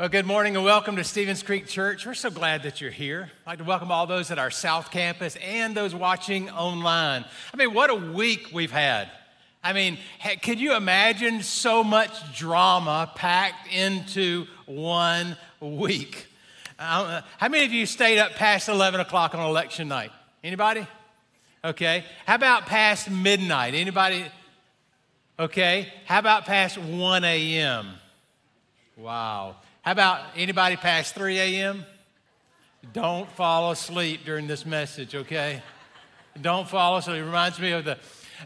Well, good morning and welcome to Stevens Creek Church. We're so glad that you're here. I'd like to welcome all those at our South Campus and those watching online. I mean, what a week we've had. I mean, could you imagine so much drama packed into one week? Uh, how many of you stayed up past 11 o'clock on election night? Anybody? Okay. How about past midnight? Anybody? Okay. How about past 1 a.m.? Wow. How about anybody past 3 a.m.? Don't fall asleep during this message, okay? Don't fall asleep. It reminds me of the,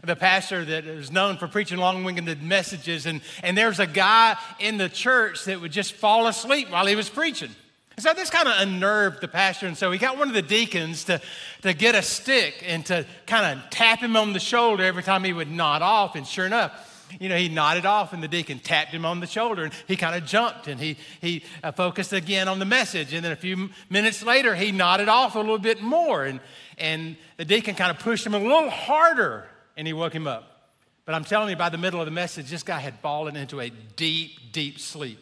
the pastor that is known for preaching long-winded messages, and, and there's a guy in the church that would just fall asleep while he was preaching. So this kind of unnerved the pastor, and so he got one of the deacons to, to get a stick and to kind of tap him on the shoulder every time he would nod off, and sure enough, you know, he nodded off, and the deacon tapped him on the shoulder, and he kind of jumped and he, he uh, focused again on the message. And then a few minutes later, he nodded off a little bit more, and, and the deacon kind of pushed him a little harder, and he woke him up. But I'm telling you, by the middle of the message, this guy had fallen into a deep, deep sleep.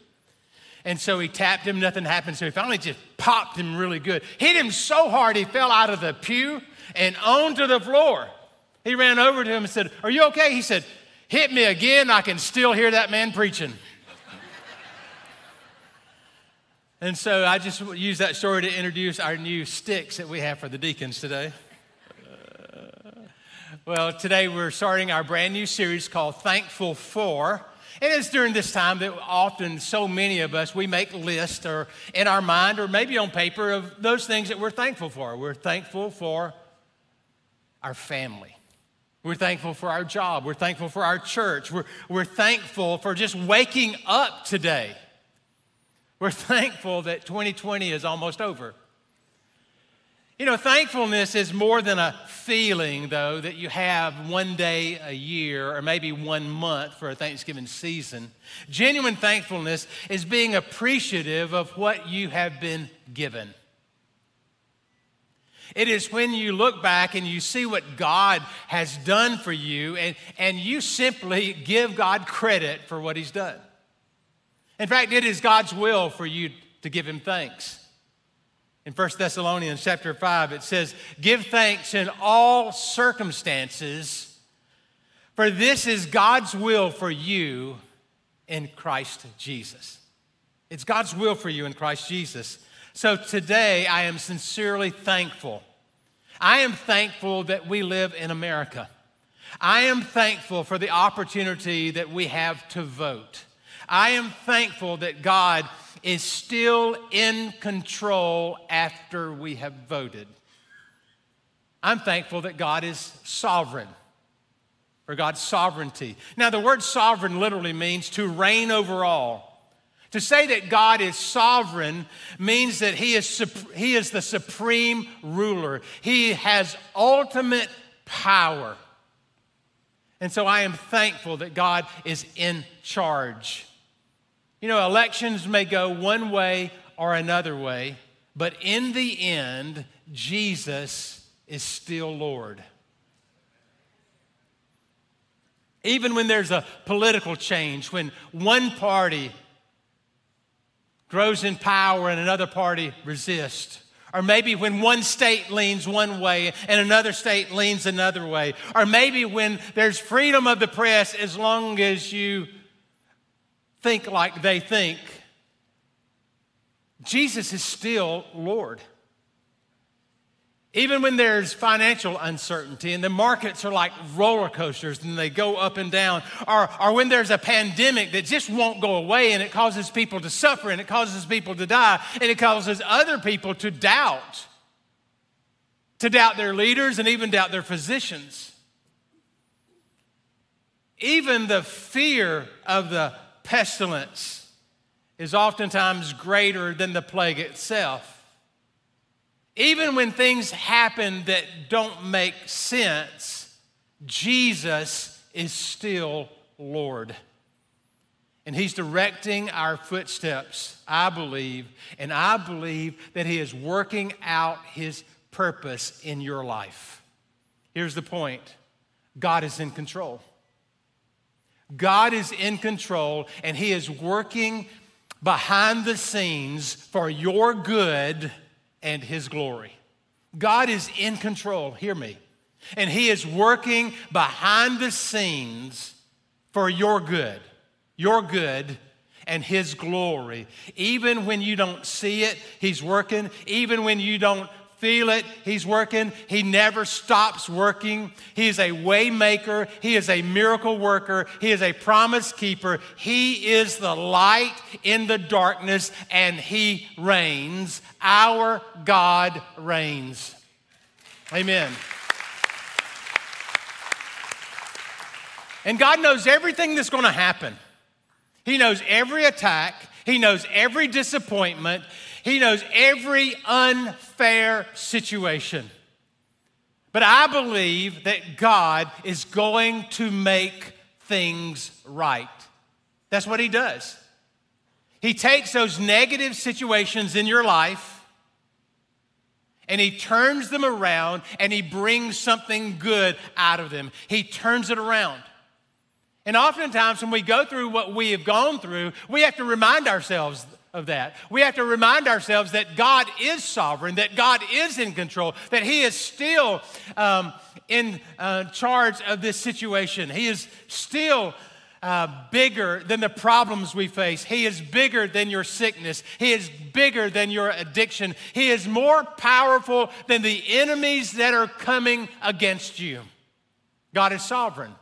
And so he tapped him, nothing happened. So he finally just popped him really good. Hit him so hard he fell out of the pew and onto the floor. He ran over to him and said, Are you okay? He said, hit me again, I can still hear that man preaching. and so I just use that story to introduce our new sticks that we have for the deacons today. Well, today we're starting our brand new series called Thankful For. And it's during this time that often so many of us, we make lists or in our mind or maybe on paper of those things that we're thankful for. We're thankful for our family. We're thankful for our job. We're thankful for our church. We're, we're thankful for just waking up today. We're thankful that 2020 is almost over. You know, thankfulness is more than a feeling, though, that you have one day a year or maybe one month for a Thanksgiving season. Genuine thankfulness is being appreciative of what you have been given. It is when you look back and you see what God has done for you, and, and you simply give God credit for what He's done. In fact, it is God's will for you to give Him thanks. In 1 Thessalonians chapter 5, it says, Give thanks in all circumstances, for this is God's will for you in Christ Jesus. It's God's will for you in Christ Jesus. So today, I am sincerely thankful. I am thankful that we live in America. I am thankful for the opportunity that we have to vote. I am thankful that God is still in control after we have voted. I'm thankful that God is sovereign, for God's sovereignty. Now, the word sovereign literally means to reign over all. To say that God is sovereign means that he is, he is the supreme ruler, He has ultimate power. And so I am thankful that God is in charge. You know, elections may go one way or another way, but in the end, Jesus is still Lord. Even when there's a political change, when one party grows in power and another party resists. Or maybe when one state leans one way and another state leans another way. Or maybe when there's freedom of the press as long as you think like they think. Jesus is still Lord. Even when there's financial uncertainty and the markets are like roller coasters and they go up and down, or, or when there's a pandemic that just won't go away and it causes people to suffer and it causes people to die and it causes other people to doubt, to doubt their leaders and even doubt their physicians. Even the fear of the pestilence is oftentimes greater than the plague itself. Even when things happen that don't make sense, Jesus is still Lord. And He's directing our footsteps, I believe, and I believe that He is working out His purpose in your life. Here's the point God is in control. God is in control, and He is working behind the scenes for your good and His glory. God is in control, hear me. And He is working behind the scenes for your good, your good and His glory. Even when you don't see it, He's working. Even when you don't feel it, he's working. He never stops working. He is a waymaker. He is a miracle worker. He is a promise keeper. He is the light in the darkness and he reigns. Our God reigns. Amen. And God knows everything that's going to happen. He knows every attack. He knows every disappointment. He knows every unfair situation. But I believe that God is going to make things right. That's what He does. He takes those negative situations in your life and He turns them around and He brings something good out of them. He turns it around. And oftentimes, when we go through what we have gone through, we have to remind ourselves of that. We have to remind ourselves that God is sovereign, that God is in control, that He is still um, in uh, charge of this situation. He is still uh, bigger than the problems we face. He is bigger than your sickness. He is bigger than your addiction. He is more powerful than the enemies that are coming against you. God is sovereign.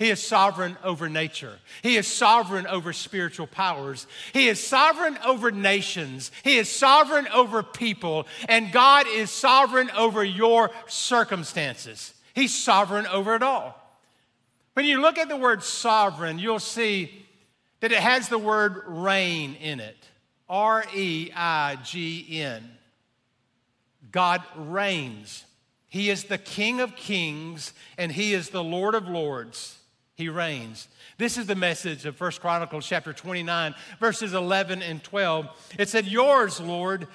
He is sovereign over nature. He is sovereign over spiritual powers. He is sovereign over nations. He is sovereign over people. And God is sovereign over your circumstances. He's sovereign over it all. When you look at the word sovereign, you'll see that it has the word reign in it R E I G N. God reigns. He is the King of kings and he is the Lord of lords. He reigns. This is the message of First Chronicles chapter 29, verses 11 and 12. It said, Yours, Lord,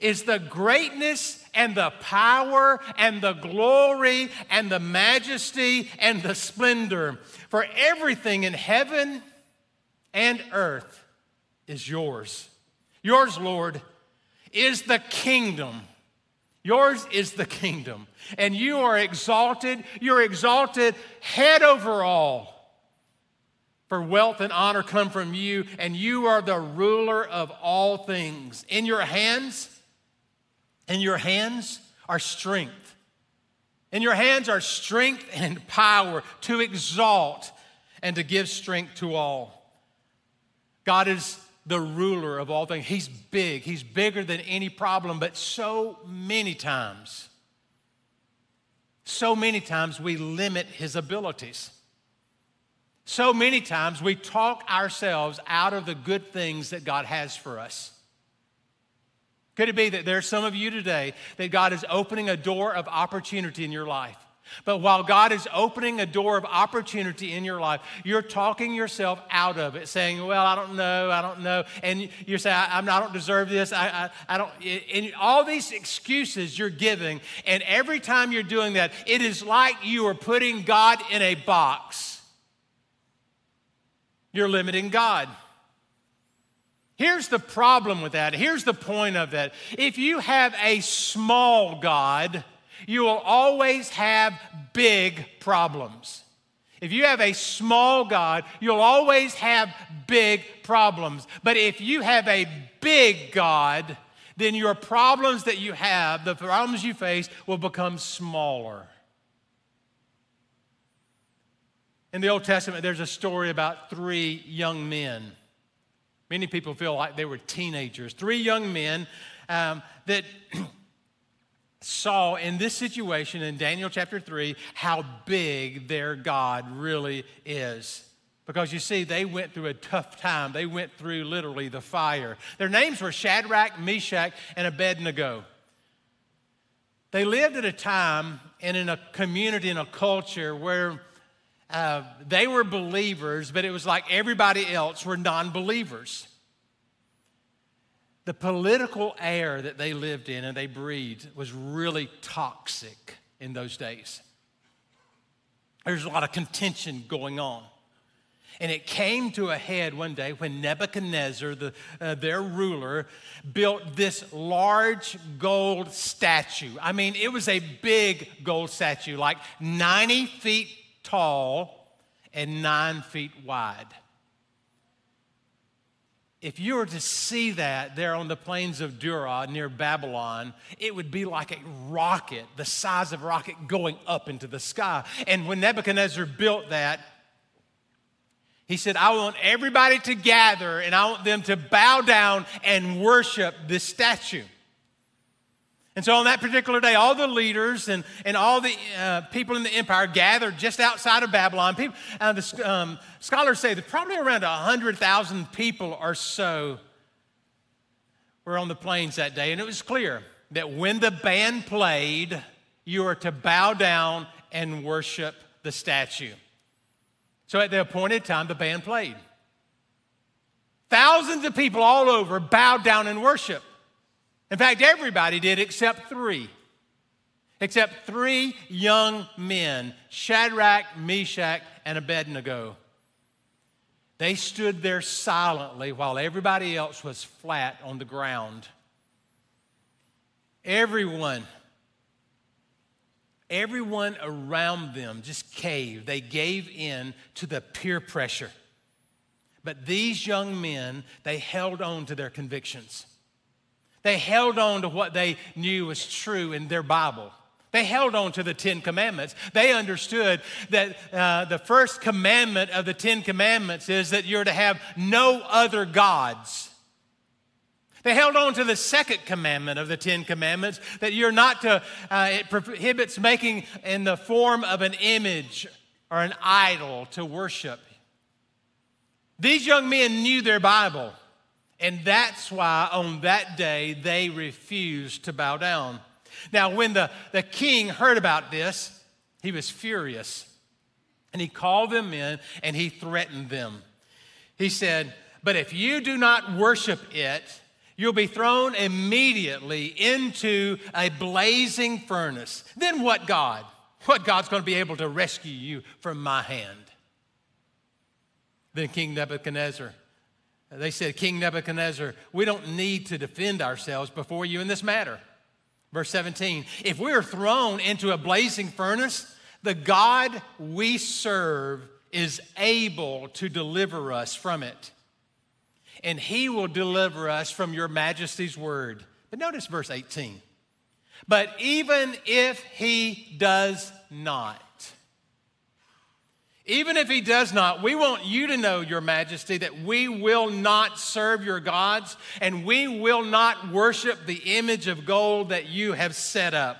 is the greatness and the power and the glory and the majesty and the splendor. For everything in heaven and earth is yours. Yours, Lord, is the kingdom. Yours is the kingdom and you are exalted. You're exalted head over all. For wealth and honor come from you, and you are the ruler of all things. In your hands, in your hands are strength. In your hands are strength and power to exalt and to give strength to all. God is the ruler of all things. He's big, He's bigger than any problem, but so many times so many times we limit his abilities. So many times we talk ourselves out of the good things that God has for us. Could it be that there's some of you today that God is opening a door of opportunity in your life? But while God is opening a door of opportunity in your life, you're talking yourself out of it, saying, Well, I don't know, I don't know. And you say, I, I don't deserve this. I, I, I don't. And all these excuses you're giving. And every time you're doing that, it is like you are putting God in a box. You're limiting God. Here's the problem with that. Here's the point of that. If you have a small God, you will always have big problems. If you have a small God, you'll always have big problems. But if you have a big God, then your problems that you have, the problems you face, will become smaller. In the Old Testament, there's a story about three young men. Many people feel like they were teenagers. Three young men um, that saw in this situation in Daniel chapter 3 how big their God really is. Because you see, they went through a tough time. They went through literally the fire. Their names were Shadrach, Meshach, and Abednego. They lived at a time and in a community and a culture where uh, they were believers, but it was like everybody else were non believers. The political air that they lived in and they breathed was really toxic in those days. There's a lot of contention going on. And it came to a head one day when Nebuchadnezzar, the, uh, their ruler, built this large gold statue. I mean, it was a big gold statue, like 90 feet tall and nine feet wide. If you were to see that there on the plains of Dura near Babylon, it would be like a rocket, the size of a rocket going up into the sky. And when Nebuchadnezzar built that, he said, I want everybody to gather and I want them to bow down and worship this statue. And so on that particular day, all the leaders and, and all the uh, people in the empire gathered just outside of Babylon. People, uh, the um, scholars say that probably around 100,000 people or so were on the plains that day. And it was clear that when the band played, you were to bow down and worship the statue. So at the appointed time, the band played. Thousands of people all over bowed down and worshiped. In fact, everybody did except three. Except three young men Shadrach, Meshach, and Abednego. They stood there silently while everybody else was flat on the ground. Everyone Everyone around them just caved. They gave in to the peer pressure. But these young men, they held on to their convictions. They held on to what they knew was true in their Bible. They held on to the Ten Commandments. They understood that uh, the first commandment of the Ten Commandments is that you're to have no other gods. They held on to the second commandment of the Ten Commandments that you're not to, uh, it prohibits making in the form of an image or an idol to worship. These young men knew their Bible, and that's why on that day they refused to bow down. Now, when the, the king heard about this, he was furious. And he called them in and he threatened them. He said, But if you do not worship it, You'll be thrown immediately into a blazing furnace. Then what God? What God's going to be able to rescue you from my hand? Then King Nebuchadnezzar, they said, King Nebuchadnezzar, we don't need to defend ourselves before you in this matter. Verse 17, if we are thrown into a blazing furnace, the God we serve is able to deliver us from it and he will deliver us from your majesty's word. But notice verse 18. But even if he does not, even if he does not, we want you to know, Your Majesty, that we will not serve your gods and we will not worship the image of gold that you have set up.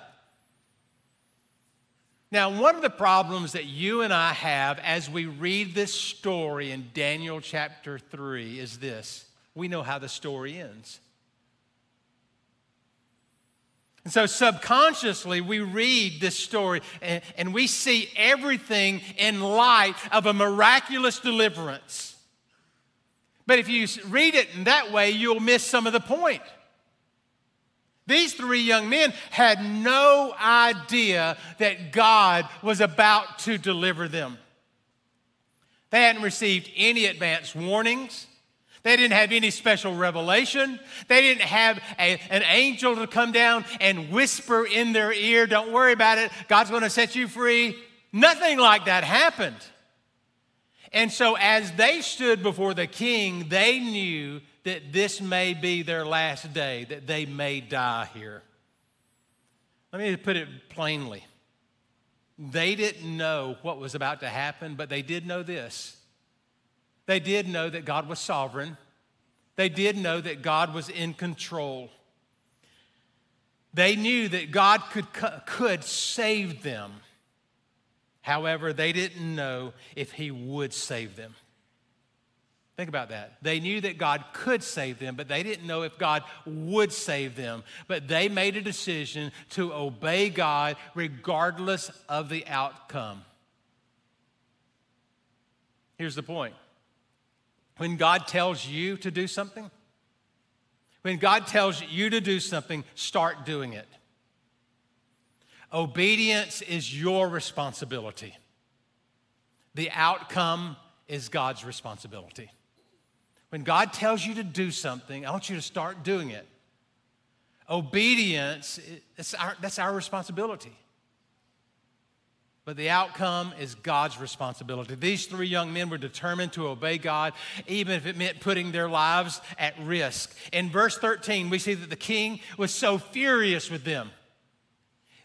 Now, one of the problems that you and I have as we read this story in Daniel chapter 3 is this we know how the story ends. And so, subconsciously, we read this story and, and, we see everything in light of a miraculous deliverance. But if you read it in that way, you'll miss some of the point. These three young men had no idea that God was about to deliver them. They hadn't received any advance warnings. They didn't have any special revelation. They didn't have a, an angel to come down and whisper in their ear, Don't worry about it, God's going to set you free. Nothing like that happened. And so, as they stood before the king, they knew that this may be their last day, that they may die here. Let me put it plainly. They didn't know what was about to happen, but they did know this. They did know that God was sovereign. They did know that God was in control. They knew that God could, could save them. However, they didn't know if He would save them. Think about that. They knew that God could save them, but they didn't know if God would save them. But they made a decision to obey God regardless of the outcome. Here's the point when God tells you to do something, when God tells you to do something, start doing it. Obedience is your responsibility. The outcome is God's responsibility. When God tells you to do something, I want you to start doing it. Obedience, that's our, that's our responsibility. But the outcome is God's responsibility. These three young men were determined to obey God, even if it meant putting their lives at risk. In verse 13, we see that the king was so furious with them.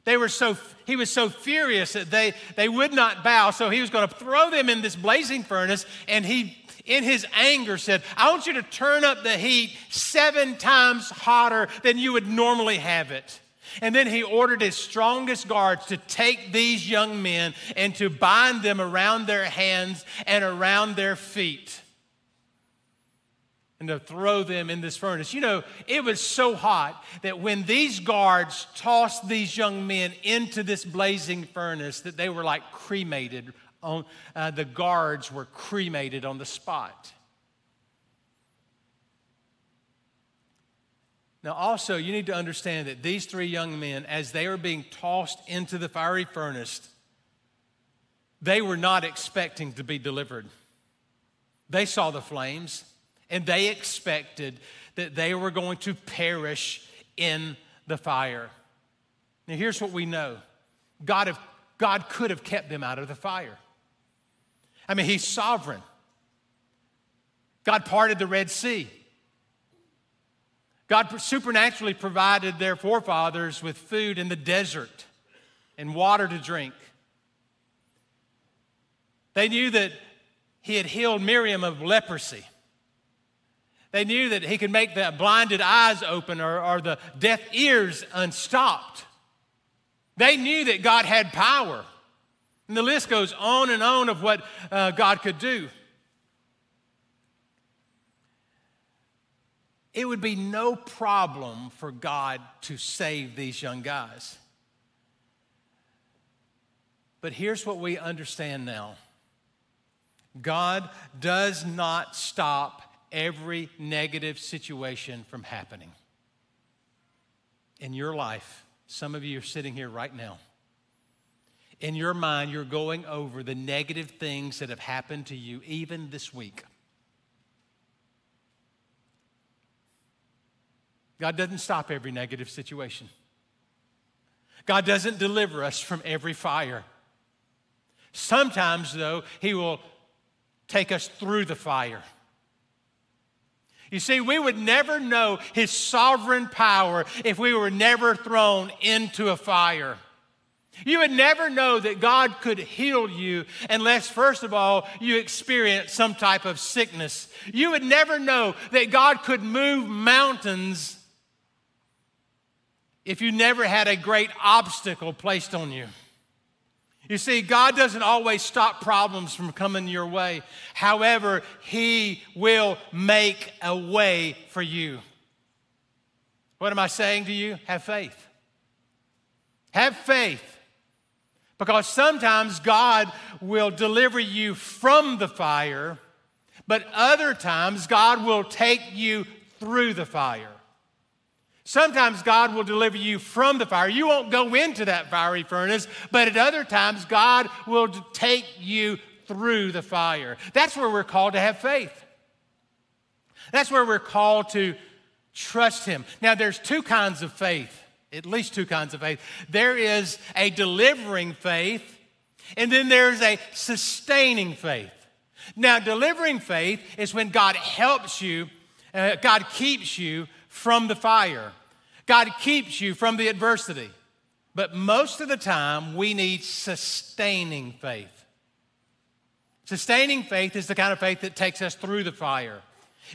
They were so, he was so furious that they, they would not bow, so he was going to throw them in this blazing furnace, and he in his anger said, I want you to turn up the heat seven times hotter than you would normally have it. And then he ordered his strongest guards to take these young men and to bind them around their hands and around their feet and to throw them in this furnace. You know, it was so hot that when these guards tossed these young men into this blazing furnace that they were like cremated on, uh, the guards were cremated on the spot. Now, also, you need to understand that these three young men, as they were being tossed into the fiery furnace, they were not expecting to be delivered. They saw the flames and they expected that they were going to perish in the fire. Now, here's what we know God, have, God could have kept them out of the fire. I mean, He's sovereign. God parted the Red Sea. God supernaturally provided their forefathers with food in the desert and water to drink. They knew that He had healed Miriam of leprosy. They knew that He could make the blinded eyes open or, or the deaf ears unstopped. They knew that God had power. And the list goes on and on of what uh, God could do. It would be no problem for God to save these young guys. But here's what we understand now God does not stop every negative situation from happening. In your life, some of you are sitting here right now in your mind, you're going over the negative things that have happened to you even this week. God doesn't stop every negative situation. God doesn't deliver us from every fire. Sometimes, though, He will take us through the fire. You see, we would never know His sovereign power if we were never thrown into a fire. You would never know that God could heal you unless, first of all, you experience some type of sickness. You would never know that God could move mountains if you never had a great obstacle placed on you. You see, God doesn't always stop problems from coming your way. However, He will make a way for you. What am I saying to you? Have faith. Have faith because sometimes God will deliver you from the fire, but other times God will take you through the fire. Sometimes God will deliver you from the fire. You won't go into that fiery furnace, but at other times, God will take you through the fire. That's where we're called to have faith. That's where we're called to trust Him. Now, there's two kinds of faith at least two kinds of faith. There is a delivering faith, and then there's a sustaining faith. Now, delivering faith is when God helps you, uh, God keeps you from the fire, God keeps you from the adversity. But most of the time, we need sustaining faith. Sustaining faith is the kind of faith that takes us through the fire.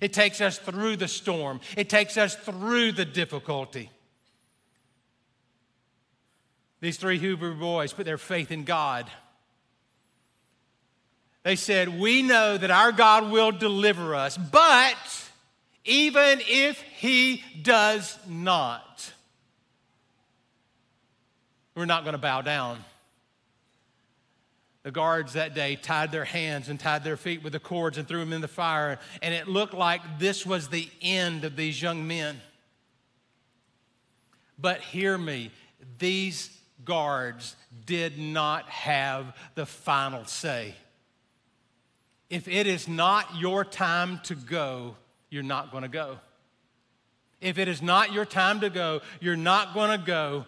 It takes us through the storm. It takes us through the difficulty. These three Hebrew boys put their faith in God. They said, We know that our God will deliver us, but even if he does not, we're not going to bow down. The guards that day tied their hands and tied their feet with the cords and threw them in the fire, and it looked like this was the end of these young men. But hear me, these guards did not have the final say. If it is not your time to go, you're not going to go. If it is not your time to go, you're not going to go.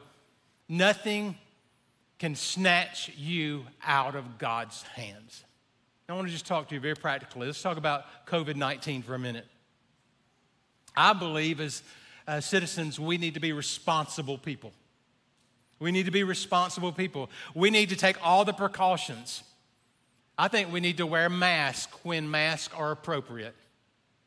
Nothing can snatch you out of God's hands. I want to just talk to you very practically. Let's talk about COVID 19 for a minute. I believe as uh, citizens, we need to be responsible people. We need to be responsible people. We need to take all the precautions. I think we need to wear masks when masks are appropriate.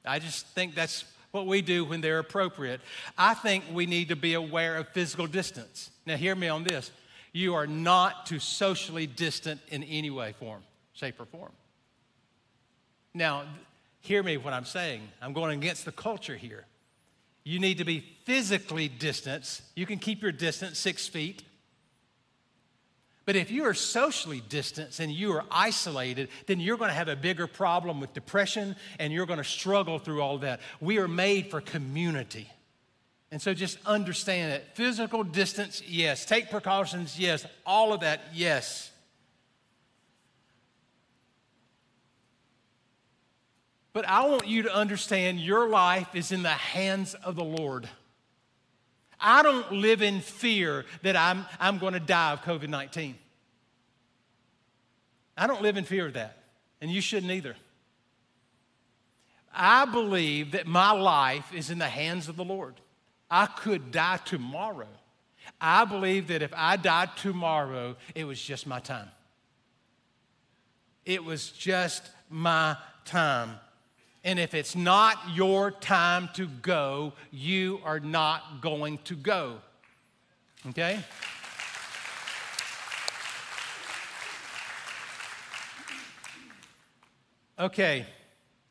I just think that's what we do when they're appropriate. I think we need to be aware of physical distance. Now, hear me on this. You are not to socially distant in any way, form, shape, or form. Now, hear me what I'm saying. I'm going against the culture here. You need to be physically distant. You can keep your distance six feet. But if you are socially distanced and you are isolated, then you're going to have a bigger problem with depression and you're going to struggle through all that. We are made for community. And so just understand it. Physical distance, yes. Take precautions, yes. All of that, yes. But I want you to understand your life is in the hands of the Lord. I don't live in fear that I'm, I'm going to die of COVID 19. I don't live in fear of that, and you shouldn't either. I believe that my life is in the hands of the Lord. I could die tomorrow. I believe that if I died tomorrow, it was just my time. It was just my time. And if it's not your time to go, you are not going to go. Okay? Okay,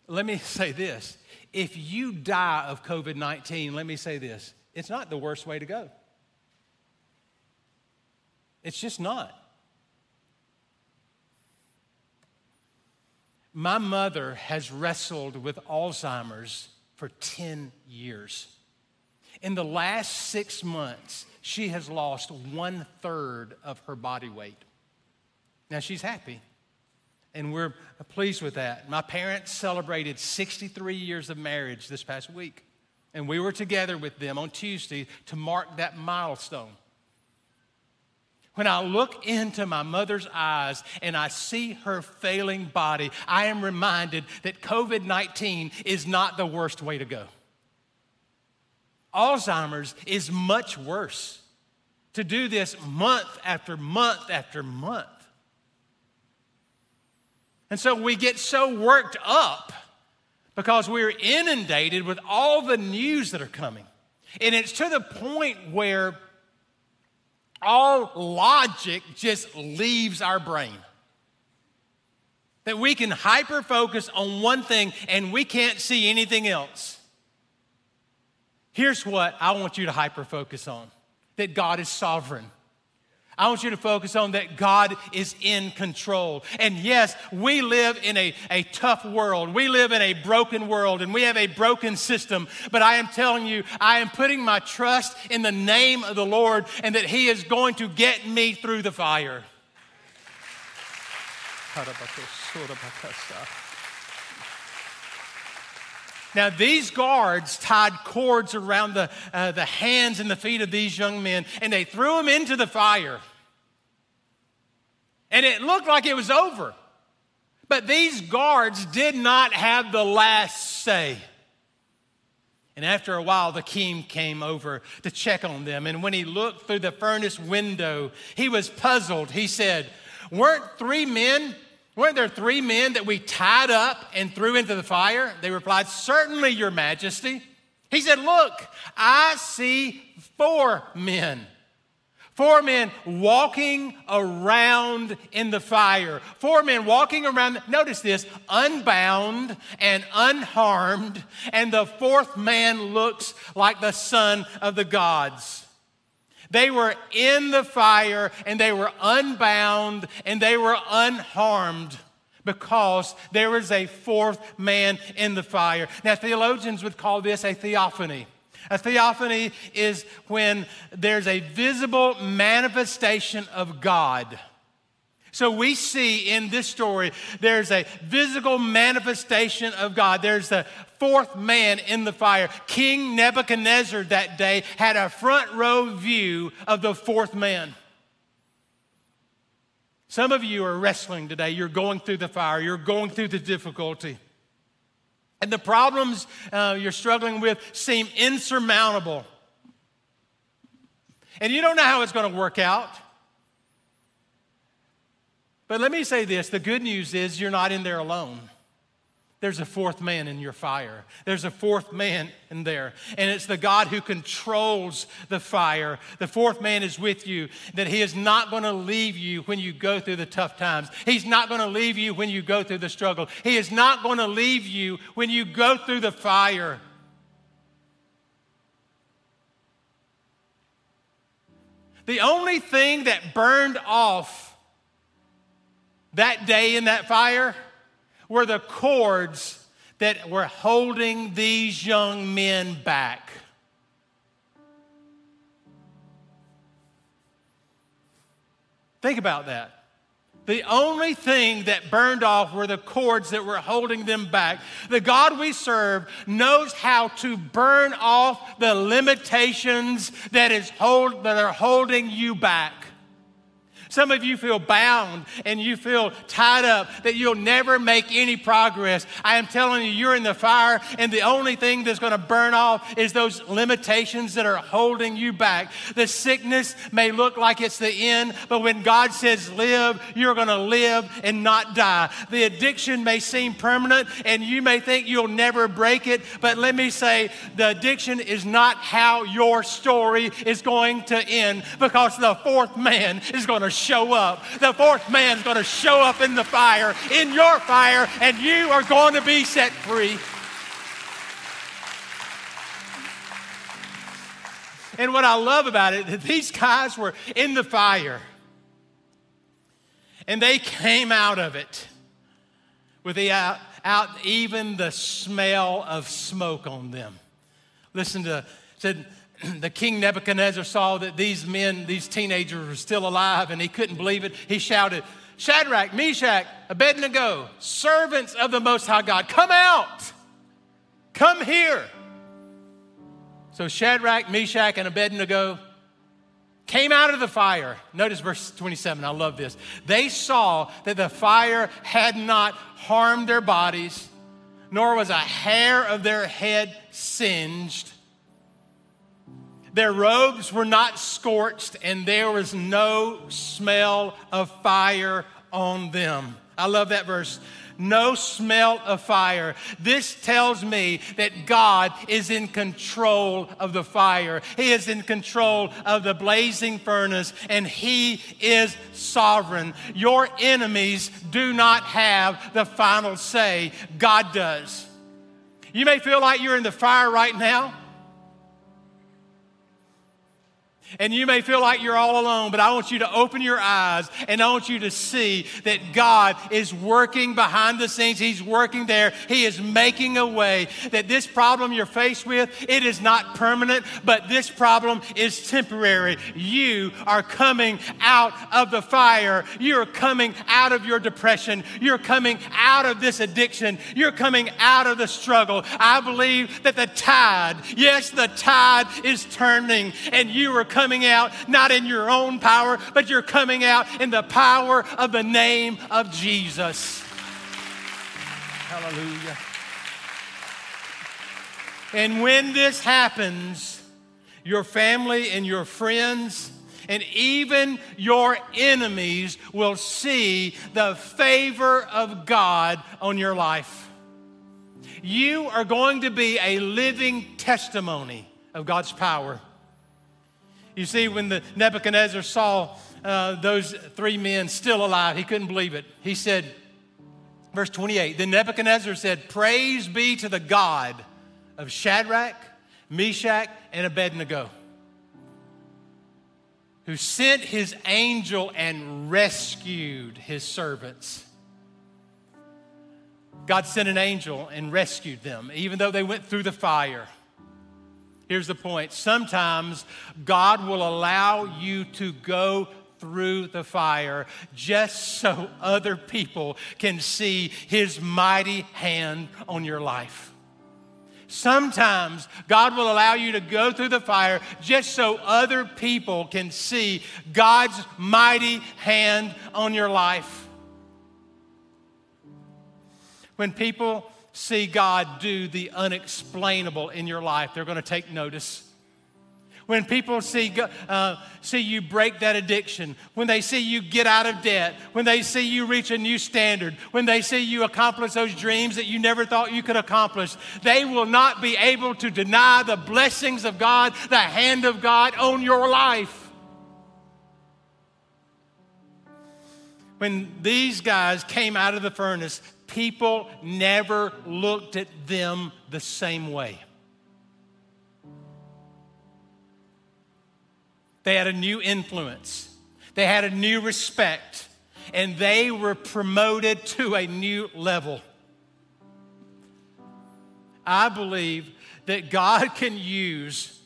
let me say this. If you die of COVID 19, let me say this it's not the worst way to go. It's just not. My mother has wrestled with Alzheimer's for 10 years. In the last six months, she has lost one third of her body weight. Now, she's happy, and we're pleased with that. My parents celebrated 63 years of marriage this past week, and we were together with them on Tuesday to mark that milestone. When I look into my mother's eyes and I see her failing body, I am reminded that COVID 19 is not the worst way to go. Alzheimer's is much worse. To do this month after month after month. And so we get so worked up because we're inundated with all the news that are coming. And it's to the point where all logic just leaves our brain. That we can hyper focus on one thing and we can't see anything else. Here's what I want you to hyper focus on that God is sovereign. I want you to focus on that God is in control. And yes, we live in a, a tough world. We live in a broken world and we have a broken system. But I am telling you, I am putting my trust in the name of the Lord and that He is going to get me through the fire. Now, these guards tied cords around the, uh, the hands and the feet of these young men, and they threw them into the fire. And it looked like it was over. But these guards did not have the last say. And after a while, the king came over to check on them. And when he looked through the furnace window, he was puzzled. He said, Weren't three men Weren't there three men that we tied up and threw into the fire? They replied, Certainly, Your Majesty. He said, Look, I see four men. Four men walking around in the fire. Four men walking around, notice this, unbound and unharmed. And the fourth man looks like the son of the gods. They were in the fire and they were unbound and they were unharmed because there was a fourth man in the fire. Now, theologians would call this a theophany. A theophany is when there's a visible manifestation of God. So we see in this story, there's a physical manifestation of God. There's the fourth man in the fire. King Nebuchadnezzar that day had a front row view of the fourth man. Some of you are wrestling today. You're going through the fire, you're going through the difficulty. And the problems uh, you're struggling with seem insurmountable. And you don't know how it's going to work out. But let me say this the good news is you're not in there alone. There's a fourth man in your fire. There's a fourth man in there. And it's the God who controls the fire. The fourth man is with you, that he is not going to leave you when you go through the tough times. He's not going to leave you when you go through the struggle. He is not going to leave you when you go through the fire. The only thing that burned off that day in that fire were the cords that were holding these young men back. Think about that. The only thing that burned off were the cords that were holding them back. The God we serve knows how to burn off the limitations that, is hold, that are holding you back. Some of you feel bound and you feel tied up that you'll never make any progress. I am telling you, you're in the fire, and the only thing that's going to burn off is those limitations that are holding you back. The sickness may look like it's the end, but when God says live, you're going to live and not die. The addiction may seem permanent, and you may think you'll never break it, but let me say the addiction is not how your story is going to end because the fourth man is going to show up. The fourth man's going to show up in the fire, in your fire, and you are going to be set free. And what I love about it, that these guys were in the fire and they came out of it with the out, out even the smell of smoke on them. Listen to said the king Nebuchadnezzar saw that these men, these teenagers were still alive and he couldn't believe it. He shouted, Shadrach, Meshach, Abednego, servants of the Most High God, come out, come here. So Shadrach, Meshach, and Abednego came out of the fire. Notice verse 27, I love this. They saw that the fire had not harmed their bodies, nor was a hair of their head singed. Their robes were not scorched, and there was no smell of fire on them. I love that verse. No smell of fire. This tells me that God is in control of the fire. He is in control of the blazing furnace, and He is sovereign. Your enemies do not have the final say, God does. You may feel like you're in the fire right now. And you may feel like you're all alone, but I want you to open your eyes and I want you to see that God is working behind the scenes. He's working there. He is making a way. That this problem you're faced with, it is not permanent, but this problem is temporary. You are coming out of the fire. You're coming out of your depression. You're coming out of this addiction. You're coming out of the struggle. I believe that the tide, yes, the tide is turning and you are coming out not in your own power, but you're coming out in the power of the name of Jesus. Hallelujah. And when this happens, your family and your friends, and even your enemies will see the favor of God on your life. You are going to be a living testimony of God's power. You see, when the Nebuchadnezzar saw uh, those three men still alive, he couldn't believe it. He said, verse 28, then Nebuchadnezzar said, Praise be to the God of Shadrach, Meshach, and Abednego, who sent his angel and rescued his servants. God sent an angel and rescued them, even though they went through the fire. Here's the point sometimes God will allow you to go through the fire just so other people can see his mighty hand on your life. Sometimes God will allow you to go through the fire just so other people can see God's mighty hand on your life. When people see God do the unexplainable in your life, they're going to take notice. When people see, uh, see you break that addiction, when they see you get out of debt, when they see you reach a new standard, when they see you accomplish those dreams that you never thought you could accomplish, they will not be able to deny the blessings of God, the hand of God on your life. When these guys came out of the furnace, people never looked at them the same way. They had a new influence, they had a new respect, and they were promoted to a new level. I believe that God can use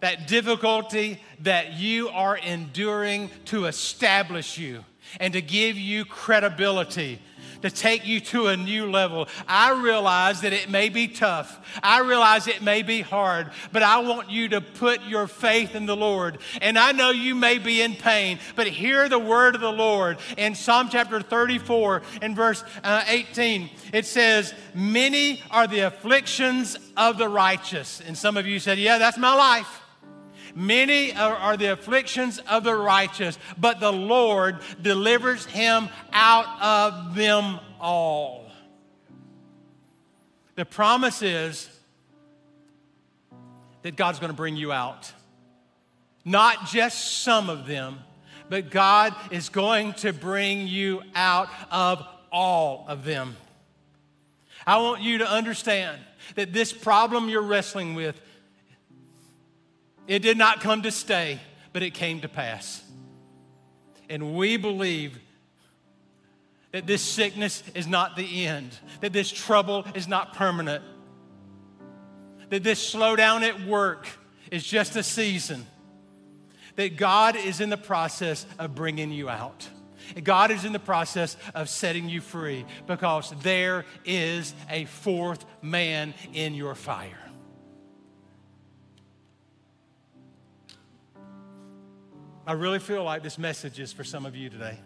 that difficulty that you are enduring to establish you and to give you credibility to take you to a new level. I realize that it may be tough. I realize it may be hard, but I want you to put your faith in the Lord. And I know you may be in pain, but hear the word of the Lord in Psalm chapter 34 and verse uh, 18. It says, Many are the afflictions of the righteous. And some of you said, Yeah, that's my life. Many are, are, the afflictions of the righteous, but the Lord delivers him out of them all. The promise is that God's going to bring you out. Not just some of them, but God is going to bring you out of all of them. I want you to understand that this problem you're wrestling with it did not come to stay, but it came to pass. And we believe that this sickness is not the end, that this trouble is not permanent, that this slowdown at work is just a season, that God is in the process of bringing you out. God is in the process of setting you free because there is a fourth man in your fire. I really feel like this message is for some of you today.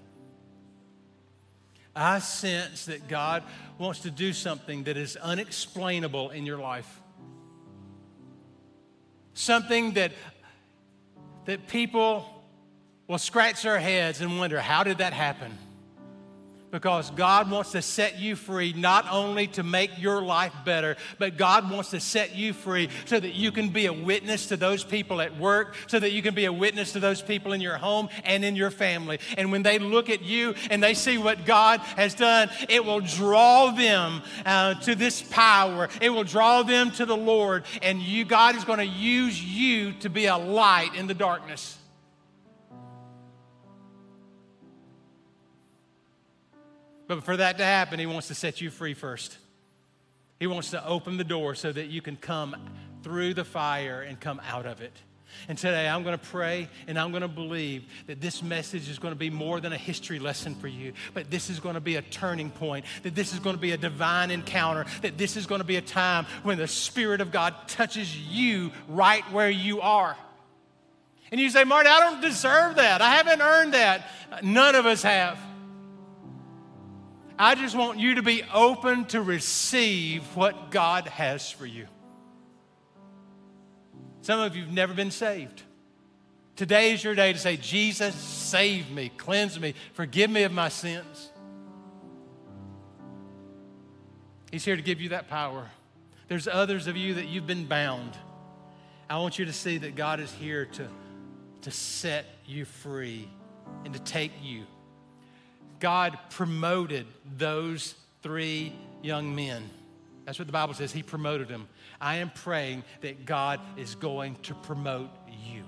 I sense that God wants to do something that is unexplainable in your life. Something that, that people will scratch their heads and wonder, how did that happen? Because God wants to set you free not only to make your life better, but God wants to set you free so that you can be a witness to those people at work, so that you can be a witness to those people in your home and in your family. And when they look at you and they see what God has done, it will draw them uh, to this power. It will draw them to the Lord, and you, God is going to use you to be a light in the darkness. But for that to happen, He wants to set you free first. He wants to open the door so that you can come through the fire and come out of it. And today I'm going to pray and I'm going to believe that this message is going to be more than a history lesson for you, but this is going to be a turning point, that this is going to be a divine encounter, that this is going to be a time when the Spirit of God touches you right where you are. And you say, Marty, I don't deserve that. I haven't earned that. None of us have. I just want you to be open to receive what God has for you. Some of you have never been saved. Today is your day to say, Jesus, save me, cleanse me, forgive me of my sins. He's here to give you that power. There's others of you that you've been bound. I want you to see that God is here to to set you free and to take you. God promoted those three young men. That's what the Bible says. He promoted them. I am praying that God is going to promote you.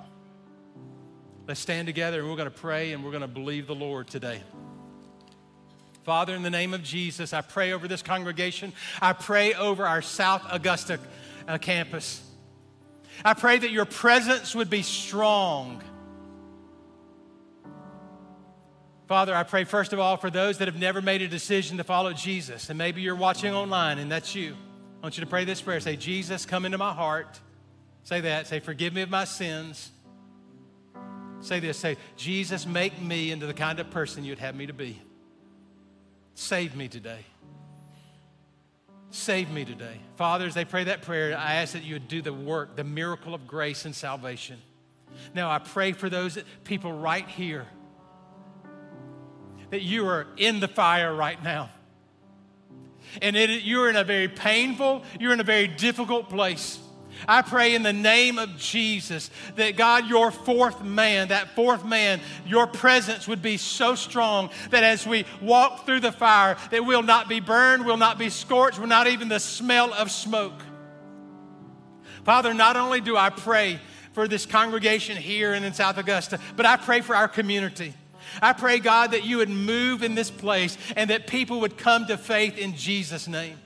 Let's stand together and we're going to pray and we're going to believe the Lord today. Father, in the name of Jesus, I pray over this congregation. I pray over our South Augusta uh, campus. I pray that your presence would be strong. Father, I pray first of all for those that have never made a decision to follow Jesus, and maybe you're watching online and that's you. I want you to pray this prayer. Say, Jesus, come into my heart. Say that. Say, forgive me of my sins. Say this. Say, Jesus, make me into the kind of person you'd have me to be. Save me today. Save me today. Father, as they pray that prayer, I ask that you would do the work, the miracle of grace and salvation. Now, I pray for those people right here that you are in the fire right now. And it, you're in a very painful, you're in a very difficult place. I pray in the name of Jesus that God, your fourth man, that fourth man, your presence would be so strong that as we walk through the fire, that we'll not be burned, we'll not be scorched, we'll not even the smell of smoke. Father, not only do I pray for this congregation here and in South Augusta, but I pray for our community. I pray, God, that you would move in this place and that people would come to faith in Jesus' name.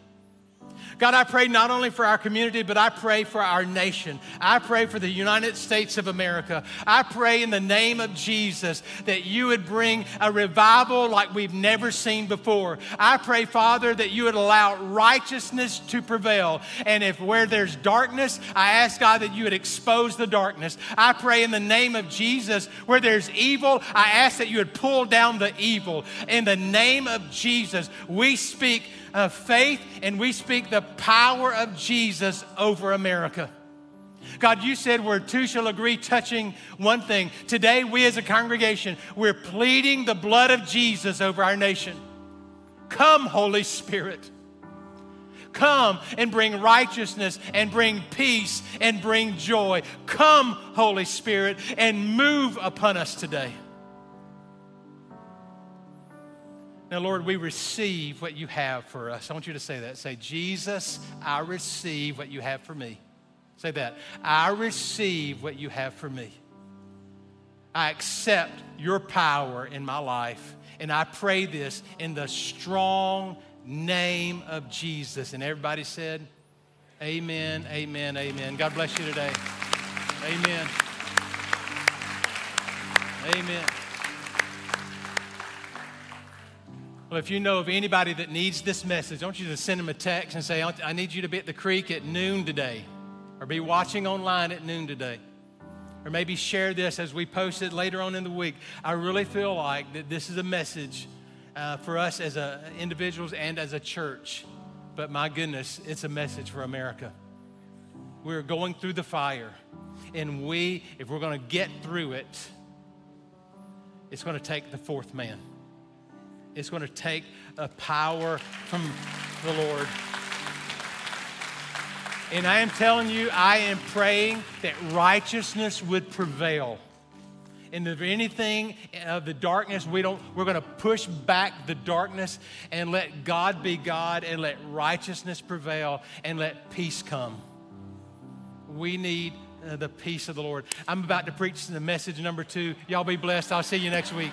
God, I pray not only for our community, but I pray for our nation. I pray for the United States of America. I pray in the name of Jesus that you would bring a revival like we've never seen before. I pray, Father, that you would allow righteousness to prevail. And if where there's darkness, I ask God that you would expose the darkness. I pray in the name of Jesus, where there's evil, I ask that you would pull down the evil. In the name of Jesus, we speak of faith and we speak the power of Jesus over America. God, you said where two shall agree touching one thing. Today, we as a congregation, we're pleading the blood of Jesus over our nation. Come, Holy Spirit. Come and bring righteousness and bring peace and bring joy. Come, Holy Spirit, and move upon us today. Now, Lord, we receive what you have for us. I want you to say that. Say, Jesus, I receive what you have for me. Say that. I receive what you have for me. I accept your power in my life. And I pray this in the strong name of Jesus. And everybody said, Amen, amen, amen. God bless you today. Amen. Amen. Well, if you know of anybody that needs this message, I want you to send them a text and say, I need you to be at the creek at noon today, or be watching online at noon today. Or maybe share this as we post it later on in the week. I really feel like that this is a message uh, for us as a, individuals and as a church. But my goodness, it's a message for America. We're going through the fire. And we, if we're going to get through it, it's going to take the fourth man. It's going to take a power from the Lord. And I am telling you, I am praying that righteousness would prevail. And if anything of the darkness, we don't, we're going to push back the darkness and let God be God and let righteousness prevail and let peace come. We need uh, the peace of the Lord. I'm about to preach the message number two. Y'all be blessed. I'll see you next week.